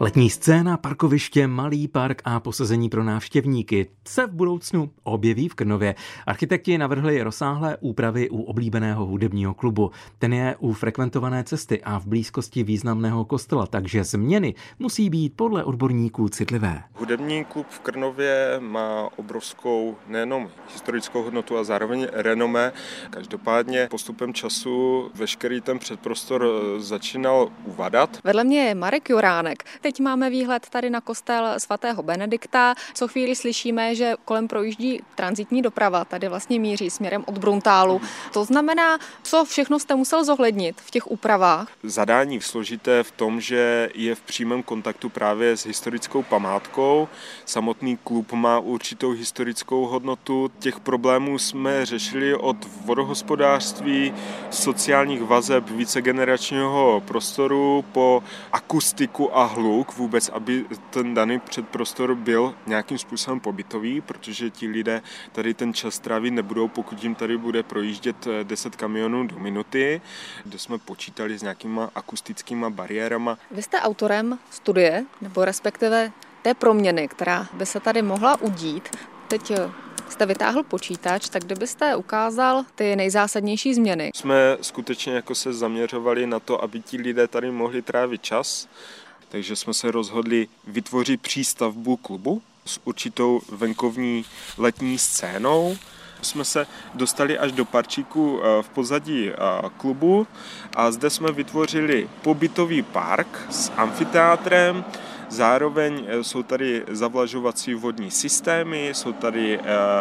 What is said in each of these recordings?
Letní scéna, parkoviště, malý park a posazení pro návštěvníky se v budoucnu objeví v Krnově. Architekti navrhli rozsáhlé úpravy u oblíbeného hudebního klubu. Ten je u frekventované cesty a v blízkosti významného kostela, takže změny musí být podle odborníků citlivé. Hudební klub v Krnově má obrovskou nejenom historickou hodnotu a zároveň renomé. Každopádně postupem času veškerý ten předprostor začínal uvadat. Vedle mě je Marek Juránek. Teď máme výhled tady na kostel svatého Benedikta. Co chvíli slyšíme, že kolem projíždí transitní doprava, tady vlastně míří směrem od Bruntálu. To znamená, co všechno jste musel zohlednit v těch úpravách? Zadání složité v tom, že je v přímém kontaktu právě s historickou památkou. Samotný klub má určitou historickou hodnotu. Těch problémů jsme řešili od vodohospodářství, sociálních vazeb vícegeneračního prostoru po akustiku a hluk hluk vůbec, aby ten daný předprostor byl nějakým způsobem pobytový, protože ti lidé tady ten čas trávit nebudou, pokud jim tady bude projíždět 10 eh, kamionů do minuty, kde jsme počítali s nějakýma akustickými bariérama. Vy jste autorem studie, nebo respektive té proměny, která by se tady mohla udít. Teď eh, jste vytáhl počítač, tak kdybyste ukázal ty nejzásadnější změny? Jsme skutečně jako se zaměřovali na to, aby ti lidé tady mohli trávit čas, takže jsme se rozhodli vytvořit přístavbu klubu s určitou venkovní letní scénou. Jsme se dostali až do parčíku eh, v pozadí eh, klubu a zde jsme vytvořili pobytový park s amfiteátrem, Zároveň eh, jsou tady zavlažovací vodní systémy, jsou tady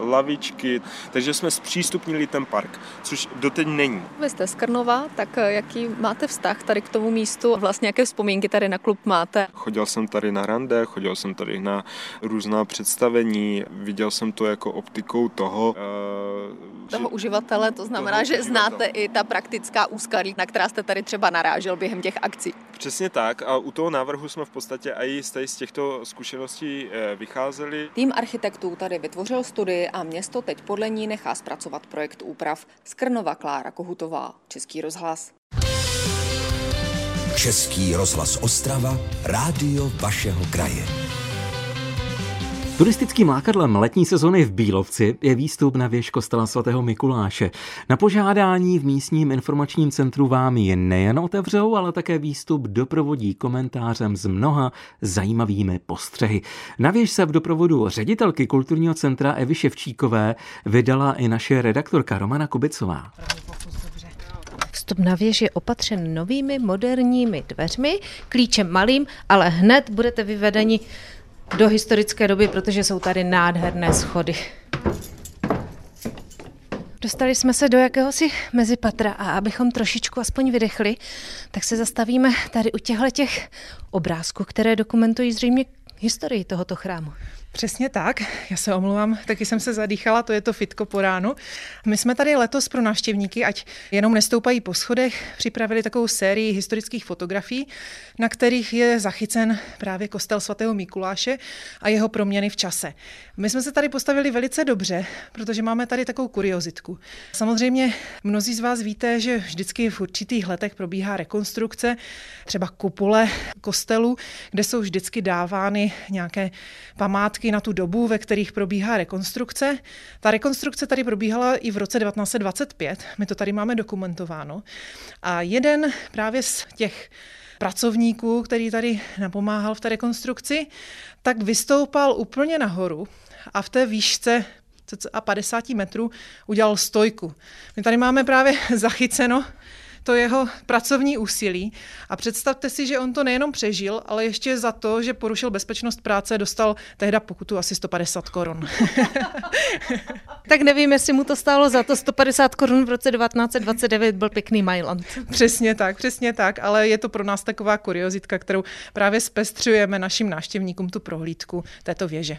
lavičky, takže jsme zpřístupnili ten park, což doteď není. Vy jste z Krnova, tak jaký máte vztah tady k tomu místu? Vlastně jaké vzpomínky tady na klub máte? Chodil jsem tady na rande, chodil jsem tady na různá představení, viděl jsem to jako optikou toho, toho uživatele, to znamená, že znáte i ta praktická úskalí, na která jste tady třeba narážel během těch akcí. Přesně tak a u toho návrhu jsme v podstatě i z těchto zkušeností eh, vycházeli. Tým architektů tady vytvořil studii a město teď podle ní nechá zpracovat projekt úprav. Skrnova Klára Kohutová, Český rozhlas. Český rozhlas Ostrava, rádio vašeho kraje. Turistickým lákadlem letní sezony v Bílovci je výstup na věž kostela svatého Mikuláše. Na požádání v místním informačním centru vám je nejen otevřou, ale také výstup doprovodí komentářem s mnoha zajímavými postřehy. Na věž se v doprovodu ředitelky kulturního centra Evy Ševčíkové vydala i naše redaktorka Romana Kubicová. Vstup na věž je opatřen novými moderními dveřmi, klíčem malým, ale hned budete vyvedeni do historické doby, protože jsou tady nádherné schody. Dostali jsme se do jakéhosi mezipatra a abychom trošičku aspoň vydechli, tak se zastavíme tady u těchto těch obrázků, které dokumentují zřejmě historii tohoto chrámu. Přesně tak, já se omluvám, taky jsem se zadýchala, to je to fitko po ránu. My jsme tady letos pro návštěvníky, ať jenom nestoupají po schodech, připravili takovou sérii historických fotografií, na kterých je zachycen právě kostel svatého Mikuláše a jeho proměny v čase. My jsme se tady postavili velice dobře, protože máme tady takovou kuriozitku. Samozřejmě mnozí z vás víte, že vždycky v určitých letech probíhá rekonstrukce, třeba kupole kostelu, kde jsou vždycky dávány nějaké památky na tu dobu, ve kterých probíhá rekonstrukce. Ta rekonstrukce tady probíhala i v roce 1925, my to tady máme dokumentováno. A jeden právě z těch pracovníků, který tady napomáhal v té rekonstrukci, tak vystoupal úplně nahoru a v té výšce a 50 metrů udělal stojku. My tady máme právě zachyceno to jeho pracovní úsilí. A představte si, že on to nejenom přežil, ale ještě za to, že porušil bezpečnost práce, dostal tehda pokutu asi 150 korun. tak nevím, jestli mu to stálo za to 150 korun v roce 1929, byl pěkný Mailand. Přesně tak, přesně tak, ale je to pro nás taková kuriozitka, kterou právě zpestřujeme našim návštěvníkům tu prohlídku této věže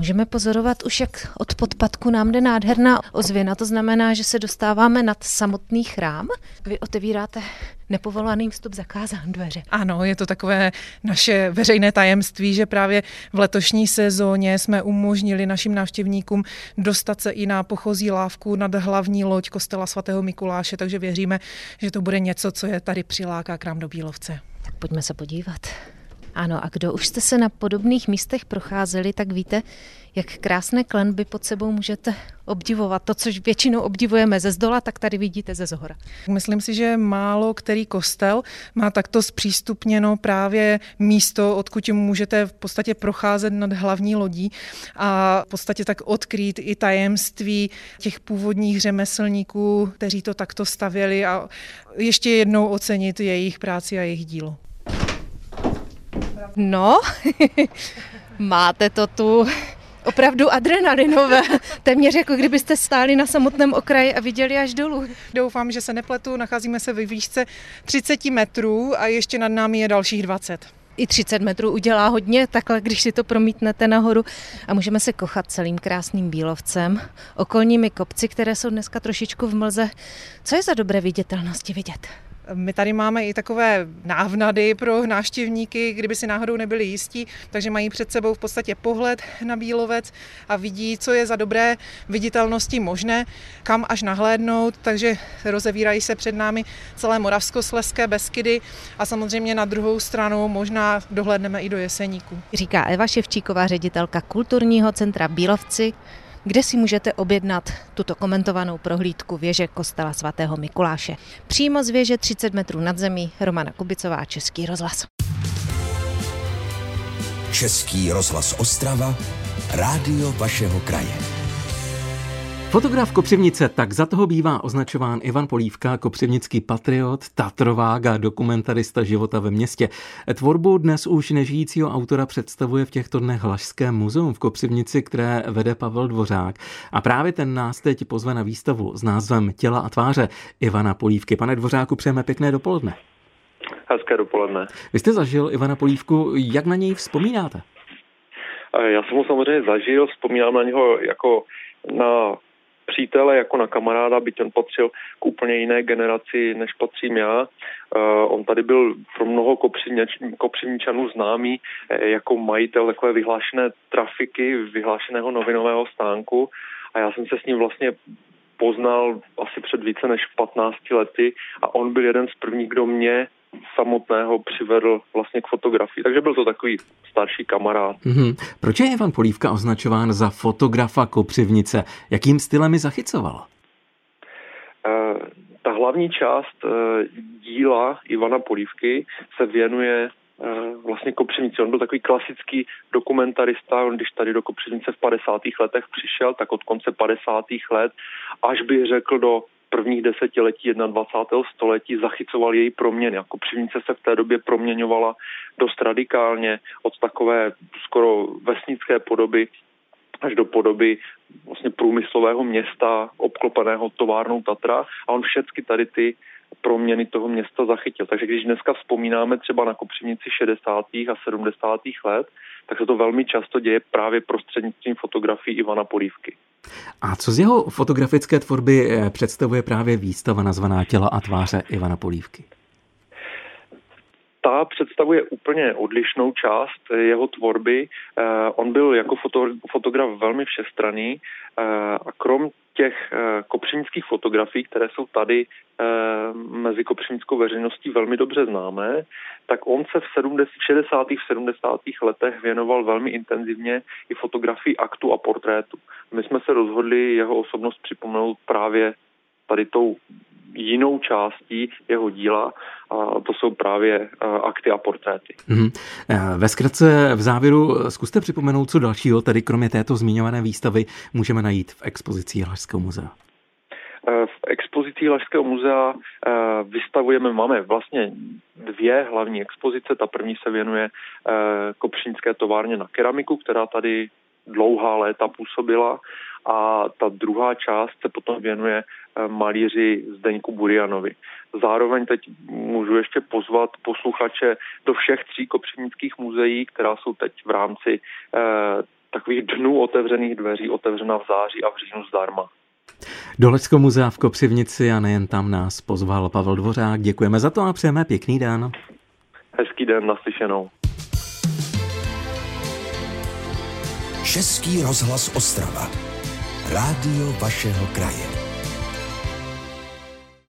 můžeme pozorovat už, jak od podpadku nám jde nádherná ozvěna. To znamená, že se dostáváme nad samotný chrám. Vy otevíráte nepovolený vstup zakázán dveře. Ano, je to takové naše veřejné tajemství, že právě v letošní sezóně jsme umožnili našim návštěvníkům dostat se i na pochozí lávku nad hlavní loď kostela svatého Mikuláše, takže věříme, že to bude něco, co je tady přiláká k nám do Bílovce. Tak pojďme se podívat. Ano, a kdo už jste se na podobných místech procházeli, tak víte, jak krásné klenby pod sebou můžete obdivovat. To, což většinou obdivujeme ze zdola, tak tady vidíte ze zhora. Myslím si, že málo který kostel má takto zpřístupněno právě místo, odkud můžete v podstatě procházet nad hlavní lodí a v podstatě tak odkrýt i tajemství těch původních řemeslníků, kteří to takto stavěli a ještě jednou ocenit jejich práci a jejich dílo. No, máte to tu opravdu adrenalinové. Téměř jako kdybyste stáli na samotném okraji a viděli až dolů. Doufám, že se nepletu, nacházíme se ve výšce 30 metrů a ještě nad námi je dalších 20 i 30 metrů udělá hodně, takhle, když si to promítnete nahoru. A můžeme se kochat celým krásným bílovcem, okolními kopci, které jsou dneska trošičku v mlze. Co je za dobré viditelnosti vidět? My tady máme i takové návnady pro návštěvníky, kdyby si náhodou nebyli jistí, takže mají před sebou v podstatě pohled na Bílovec a vidí, co je za dobré viditelnosti možné, kam až nahlédnout, takže rozevírají se před námi celé Moravskoslezské Beskydy a samozřejmě na druhou stranu možná dohlédneme i do Jeseníku. Říká Eva Ševčíková, ředitelka kulturního centra Bílovci, kde si můžete objednat tuto komentovanou prohlídku věže kostela svatého Mikuláše. Přímo z věže 30 metrů nad zemí Romana Kubicová, Český rozhlas. Český rozhlas Ostrava, rádio vašeho kraje. Fotograf Kopřivnice, tak za toho bývá označován Ivan Polívka, kopřivnický patriot, tatrovák a dokumentarista života ve městě. Tvorbu dnes už nežijícího autora představuje v těchto dnech Hlašské muzeum v Kopřivnici, které vede Pavel Dvořák. A právě ten nás teď pozve na výstavu s názvem Těla a tváře Ivana Polívky. Pane Dvořáku, přejeme pěkné dopoledne. Hezké dopoledne. Vy jste zažil Ivana Polívku, jak na něj vzpomínáte? Já jsem ho samozřejmě zažil, vzpomínám na něho jako na přítele, jako na kamaráda, byť on patřil k úplně jiné generaci, než patřím já. Uh, on tady byl pro mnoho kopřivničanů známý eh, jako majitel takové vyhlášené trafiky, vyhlášeného novinového stánku a já jsem se s ním vlastně poznal asi před více než 15 lety a on byl jeden z prvních, kdo mě samotného přivedl vlastně k fotografii. Takže byl to takový starší kamarád. Mm-hmm. Proč je Ivan Polívka označován za fotografa Kopřivnice? Jakým stylem mi zachycoval? Uh, ta hlavní část uh, díla Ivana Polívky se věnuje uh, vlastně Kopřivnici. On byl takový klasický dokumentarista, on když tady do Kopřivnice v 50. letech přišel, tak od konce 50. let až bych řekl do prvních desetiletí 21. století zachycoval její proměny. Jako přivnice se v té době proměňovala dost radikálně od takové skoro vesnické podoby až do podoby vlastně průmyslového města obklopeného továrnou Tatra a on všechny tady ty proměny toho města zachytil. Takže když dneska vzpomínáme třeba na Kopřivnici 60. a 70. let, tak se to velmi často děje právě prostřednictvím fotografií Ivana Polívky. A co z jeho fotografické tvorby eh, představuje právě výstava nazvaná Těla a tváře Ivana Polívky? ta představuje úplně odlišnou část eh, jeho tvorby. Eh, on byl jako fotograf velmi všestraný a krom těch kopřivnických fotografií, které jsou tady mezi kopřivnickou veřejností velmi dobře známé, tak on se v 70, 60. v 70. letech věnoval velmi intenzivně i fotografii aktu a portrétu. My jsme se rozhodli jeho osobnost připomenout právě tady tou jinou částí jeho díla a to jsou právě akty a portréty. Mm-hmm. Ve zkratce v závěru zkuste připomenout, co dalšího tady kromě této zmiňované výstavy můžeme najít v expozici Lašského muzea. Eh, v expozici Lašského muzea eh, vystavujeme, máme vlastně dvě hlavní expozice. Ta první se věnuje eh, Kopřínské továrně na keramiku, která tady dlouhá léta působila a ta druhá část se potom věnuje malíři Zdeňku Burianovi. Zároveň teď můžu ještě pozvat posluchače do všech tří kopřivnických muzeí, která jsou teď v rámci takových dnů otevřených dveří otevřena v září a v říjnu zdarma. Do Leckého muzea v Kopřivnici a nejen tam nás pozval Pavel Dvořák. Děkujeme za to a přejeme pěkný den. Hezký den, naslyšenou. Český rozhlas Ostrava. Rádio vašeho kraje.